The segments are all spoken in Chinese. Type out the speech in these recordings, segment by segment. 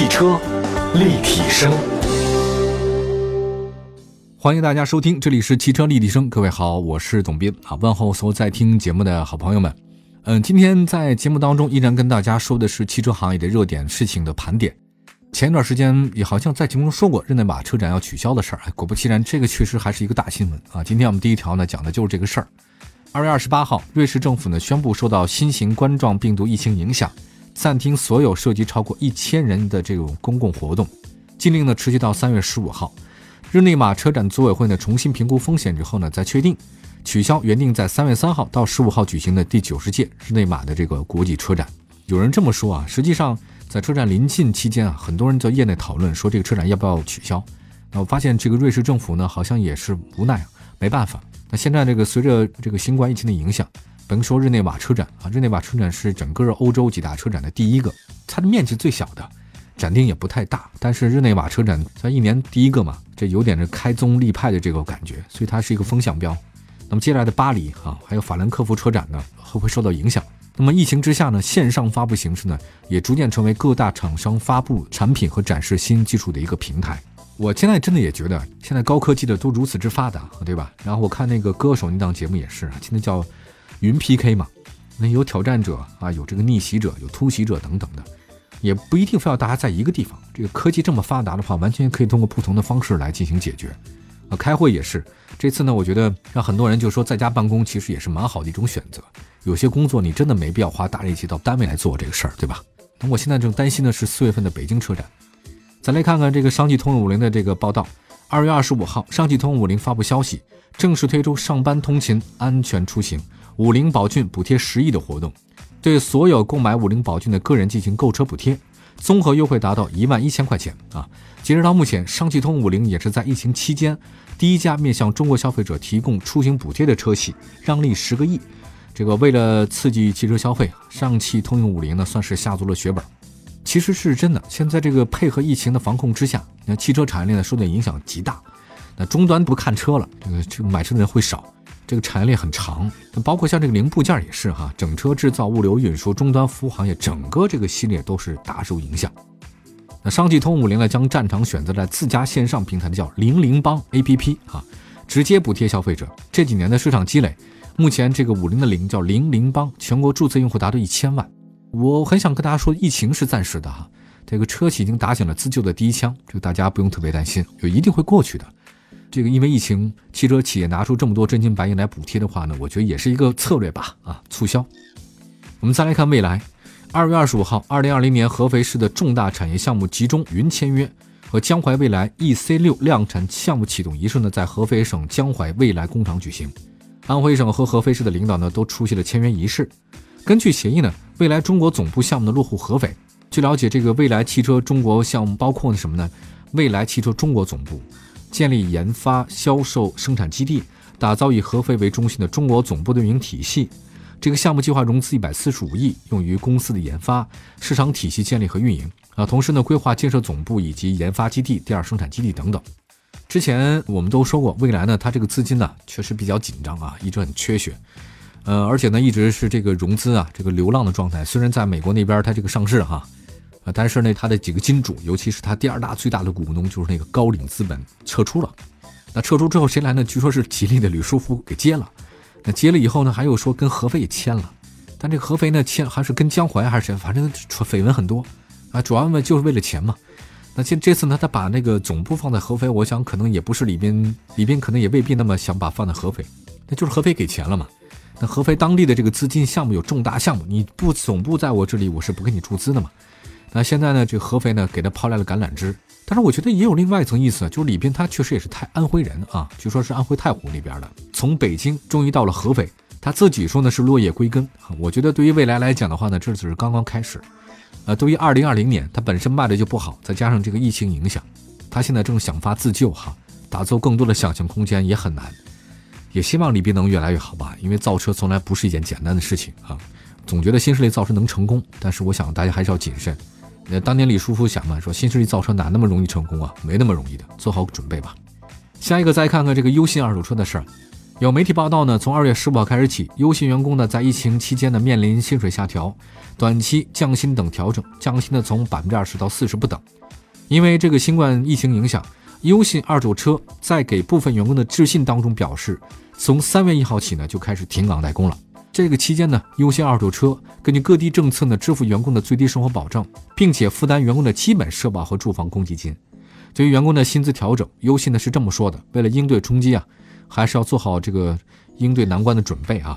汽车立体声，欢迎大家收听，这里是汽车立体声。各位好，我是董斌啊，问候所有在听节目的好朋友们。嗯，今天在节目当中依然跟大家说的是汽车行业的热点事情的盘点。前一段时间也好像在节目中说过日内瓦车展要取消的事儿，果不其然，这个确实还是一个大新闻啊。今天我们第一条呢讲的就是这个事儿。二月二十八号，瑞士政府呢宣布受到新型冠状病毒疫情影响。暂停所有涉及超过一千人的这种公共活动，禁令呢持续到三月十五号。日内瓦车展组委会呢重新评估风险之后呢，再确定取消原定在三月三号到十五号举行的第九十届日内瓦的这个国际车展。有人这么说啊，实际上在车展临近期间啊，很多人在业内讨论说这个车展要不要取消。那我发现这个瑞士政府呢好像也是无奈，没办法。那现在这个随着这个新冠疫情的影响。甭说日内瓦车展啊，日内瓦车展是整个欧洲几大车展的第一个，它的面积最小的，展厅也不太大。但是日内瓦车展在一年第一个嘛，这有点这开宗立派的这个感觉，所以它是一个风向标。那么接下来的巴黎啊，还有法兰克福车展呢，会不会受到影响？那么疫情之下呢，线上发布形式呢，也逐渐成为各大厂商发布产品和展示新技术的一个平台。我现在真的也觉得，现在高科技的都如此之发达，对吧？然后我看那个歌手那档节目也是啊，现在叫。云 PK 嘛，那有挑战者啊，有这个逆袭者，有突袭者等等的，也不一定非要大家在一个地方。这个科技这么发达的话，完全可以通过不同的方式来进行解决。啊，开会也是。这次呢，我觉得让很多人就说在家办公其实也是蛮好的一种选择。有些工作你真的没必要花大力气到单位来做这个事儿，对吧？那我现在正担心的是四月份的北京车展。再来看看这个上汽通用五菱的这个报道。二月二十五号，上汽通用五菱发布消息，正式推出上班通勤安全出行。五菱宝骏补贴十亿的活动，对所有购买五菱宝骏的个人进行购车补贴，综合优惠达到一万一千块钱啊！截止到目前，上汽通用五菱也是在疫情期间第一家面向中国消费者提供出行补贴的车企，让利十个亿。这个为了刺激汽车消费，上汽通用五菱呢算是下足了血本。其实是真的，现在这个配合疫情的防控之下，那汽车产业链呢受到影响极大，那终端不看车了，这个这个买车的人会少。这个产业链很长，包括像这个零部件也是哈，整车制造、物流运输、终端服务行业，整个这个系列都是大受影响。那上汽通用五菱呢，将战场选择在自家线上平台的叫零零帮 APP 啊，直接补贴消费者。这几年的市场积累，目前这个五菱的零叫零零帮，全国注册用户达到一千万。我很想跟大家说，疫情是暂时的哈，这个车企已经打响了自救的第一枪，这个大家不用特别担心，就一定会过去的。这个因为疫情，汽车企业拿出这么多真金白银来补贴的话呢，我觉得也是一个策略吧。啊，促销。我们再来看未来，二月二十五号，二零二零年合肥市的重大产业项目集中云签约，和江淮未来 E C 六量产项目启动仪式呢，在合肥省江淮未来工厂举行。安徽省和合肥市的领导呢，都出席了签约仪式。根据协议呢，未来中国总部项目的落户合肥。据了解，这个未来汽车中国项目包括什么呢？未来汽车中国总部。建立研发、销售、生产基地，打造以合肥为中心的中国总部的运营体系。这个项目计划融资一百四十五亿，用于公司的研发、市场体系建立和运营。啊，同时呢，规划建设总部以及研发基地、第二生产基地等等。之前我们都说过，未来呢，它这个资金呢确实比较紧张啊，一直很缺血。呃，而且呢，一直是这个融资啊，这个流浪的状态。虽然在美国那边它这个上市哈。但是呢，他的几个金主，尤其是他第二大、最大的股东，就是那个高瓴资本撤出了。那撤出之后谁来呢？据说是吉利的吕书福给接了。那接了以后呢，还有说跟合肥也签了。但这合肥呢，签还是跟江淮还是谁？反正绯闻很多啊。主要呢就是为了钱嘛。那这这次呢，他把那个总部放在合肥，我想可能也不是李斌，李斌可能也未必那么想把放在合肥，那就是合肥给钱了嘛。那合肥当地的这个资金项目有重大项目，你不总部在我这里，我是不给你注资的嘛。那现在呢，这合肥呢给他抛来了橄榄枝，但是我觉得也有另外一层意思，就是李斌他确实也是太安徽人啊，据说是安徽太湖那边的，从北京终于到了合肥，他自己说呢是落叶归根。我觉得对于未来来讲的话呢，这只是刚刚开始。呃，对于二零二零年，他本身卖的就不好，再加上这个疫情影响，他现在正想法自救哈，打造更多的想象空间也很难。也希望李斌能越来越好吧，因为造车从来不是一件简单的事情啊。总觉得新势力造车能成功，但是我想大家还是要谨慎。那当年李书福想嘛，说新势力造车哪那么容易成功啊？没那么容易的，做好准备吧。下一个再看看这个优信二手车的事儿。有媒体报道呢，从二月十五号开始起，优信员工呢在疫情期间呢面临薪水下调、短期降薪等调整，降薪呢从百分之二十到四十不等。因为这个新冠疫情影响，优信二手车在给部分员工的致信当中表示，从三月一号起呢就开始停岗待工了。这个期间呢，优信二手车根据各地政策呢支付员工的最低生活保障，并且负担员工的基本社保和住房公积金。对于员工的薪资调整，优信呢是这么说的：为了应对冲击啊。还是要做好这个应对难关的准备啊！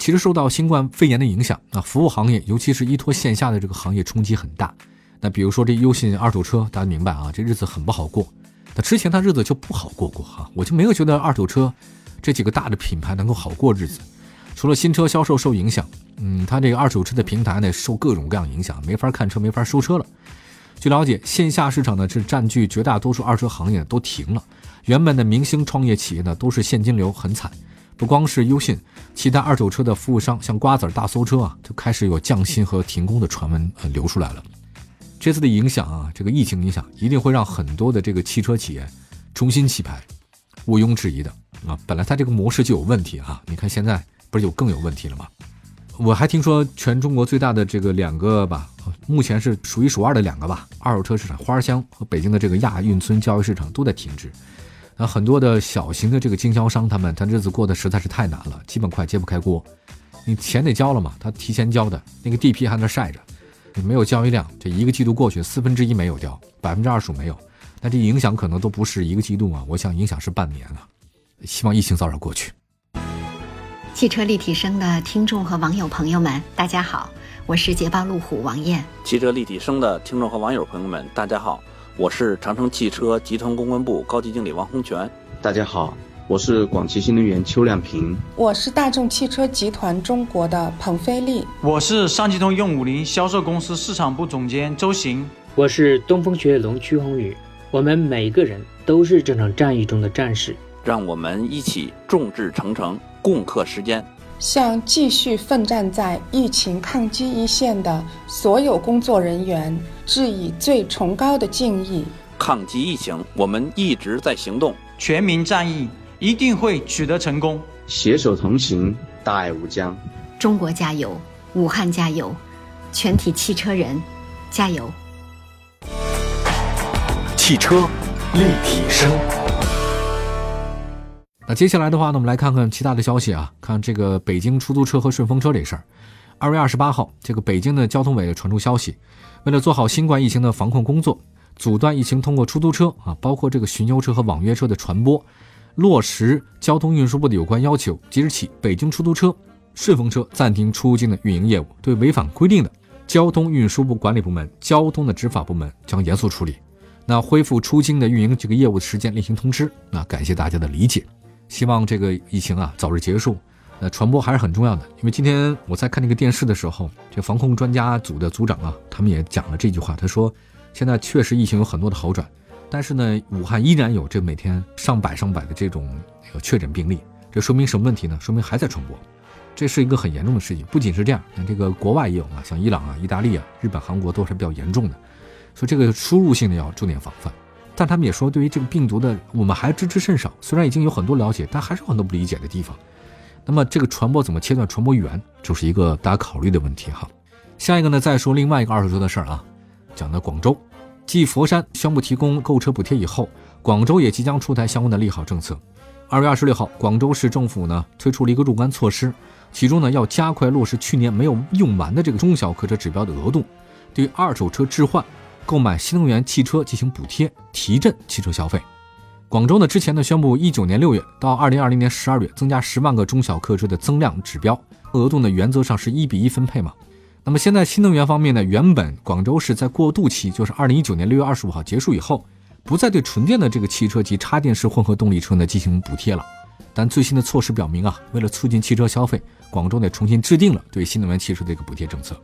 其实受到新冠肺炎的影响啊，服务行业，尤其是依托线下的这个行业冲击很大。那比如说这优信二手车，大家明白啊，这日子很不好过。那之前他日子就不好过过哈，我就没有觉得二手车这几个大的品牌能够好过日子。除了新车销售受影响，嗯，他这个二手车的平台呢受各种各样影响，没法看车，没法收车了。据了解，线下市场呢是占据绝大多数二手车行业都停了。原本的明星创业企业呢，都是现金流很惨。不光是优信，其他二手车的服务商，像瓜子儿、大搜车啊，就开始有降薪和停工的传闻呃流出来了。这次的影响啊，这个疫情影响，一定会让很多的这个汽车企业重新洗牌，毋庸置疑的啊。本来它这个模式就有问题啊，你看现在不是有更有问题了吗？我还听说全中国最大的这个两个吧，目前是数一数二的两个吧，二手车市场花乡和北京的这个亚运村交易市场都在停滞。那很多的小型的这个经销商，他们他日子过得实在是太难了，基本快揭不开锅。你钱得交了嘛，他提前交的那个地皮还在晒着，你没有交易量，这一个季度过去，四分之一没有交，百分之二十五没有，那这影响可能都不是一个季度啊，我想影响是半年了。希望疫情早点过去。汽车立体声的听众和网友朋友们，大家好，我是捷豹路虎王艳。汽车立体声的听众和网友朋友们，大家好。我是长城汽车集团公关部高级经理王洪全。大家好，我是广汽新能源邱亮平。我是大众汽车集团中国的彭飞利。我是上汽通用五菱销售公司市场部总监周行。我是东风雪铁龙曲宏宇。我们每个人都是这场战役中的战士。让我们一起众志成城，共克时间。向继续奋战在疫情抗击一线的所有工作人员致以最崇高的敬意。抗击疫情，我们一直在行动。全民战役一定会取得成功。携手同行，大爱无疆。中国加油，武汉加油，全体汽车人加油！汽车立体声。那接下来的话呢，我们来看看其他的消息啊。看这个北京出租车和顺风车这事儿。二月二十八号，这个北京的交通委传出消息，为了做好新冠疫情的防控工作，阻断疫情通过出租车啊，包括这个巡游车和网约车的传播，落实交通运输部的有关要求。即日起，北京出租车、顺风车暂停出境的运营业务，对违反规定的，交通运输部管理部门、交通的执法部门将严肃处理。那恢复出京的运营这个业务的时间另行通知。那感谢大家的理解。希望这个疫情啊早日结束，呃，传播还是很重要的。因为今天我在看那个电视的时候，这防控专家组的组长啊，他们也讲了这句话。他说，现在确实疫情有很多的好转，但是呢，武汉依然有这每天上百上百的这种那个确诊病例，这说明什么问题呢？说明还在传播，这是一个很严重的事情。不仅是这样，那这个国外也有啊，像伊朗啊、意大利啊、日本、韩国都是比较严重的，所以这个输入性的要重点防范。但他们也说，对于这个病毒的，我们还知之甚少。虽然已经有很多了解，但还是有很多不理解的地方。那么，这个传播怎么切断传播源，就是一个大家考虑的问题哈。下一个呢，再说另外一个二手车的事儿啊，讲到广州，继佛山宣布提供购车补贴以后，广州也即将出台相关的利好政策。二月二十六号，广州市政府呢推出了一个若干措施，其中呢要加快落实去年没有用完的这个中小客车指标的额度，对二手车置换。购买新能源汽车进行补贴，提振汽车消费。广州呢之前呢宣布，一九年六月到二零二零年十二月增加十万个中小客车的增量指标，额度呢原则上是一比一分配嘛。那么现在新能源方面呢，原本广州市在过渡期，就是二零一九年六月二十五号结束以后，不再对纯电的这个汽车及插电式混合动力车呢进行补贴了。但最新的措施表明啊，为了促进汽车消费，广州呢重新制定了对新能源汽车的一个补贴政策。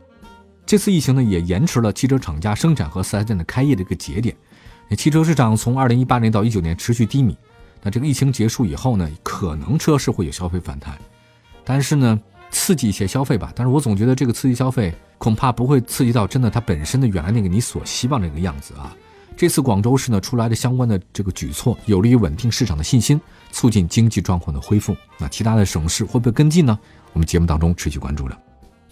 这次疫情呢，也延迟了汽车厂家生产和 4S 店的开业的一个节点。那汽车市场从2018年到19年持续低迷。那这个疫情结束以后呢，可能车市会有消费反弹，但是呢，刺激一些消费吧。但是我总觉得这个刺激消费恐怕不会刺激到真的它本身的原来那个你所希望的那个样子啊。这次广州市呢出来的相关的这个举措，有利于稳定市场的信心，促进经济状况的恢复。那其他的省市会不会跟进呢？我们节目当中持续关注了。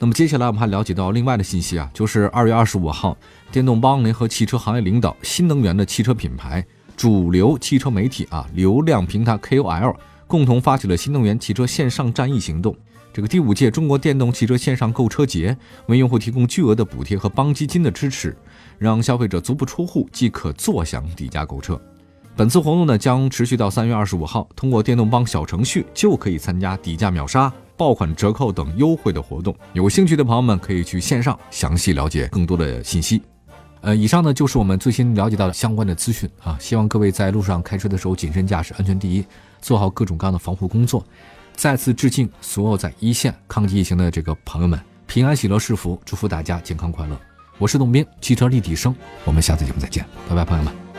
那么接下来我们还了解到另外的信息啊，就是二月二十五号，电动帮联合汽车行业领导、新能源的汽车品牌、主流汽车媒体啊、流量平台 KOL 共同发起了新能源汽车线上战役行动。这个第五届中国电动汽车线上购车节为用户提供巨额的补贴和帮基金的支持，让消费者足不出户即可坐享底价购车。本次活动呢将持续到三月二十五号，通过电动帮小程序就可以参加底价秒杀。爆款折扣等优惠的活动，有兴趣的朋友们可以去线上详细了解更多的信息。呃，以上呢就是我们最新了解到的相关的资讯啊，希望各位在路上开车的时候谨慎驾驶，安全第一，做好各种各样的防护工作。再次致敬所有在一线抗击疫情的这个朋友们，平安喜乐是福，祝福大家健康快乐。我是董斌，汽车立体声，我们下次节目再见，拜拜，朋友们。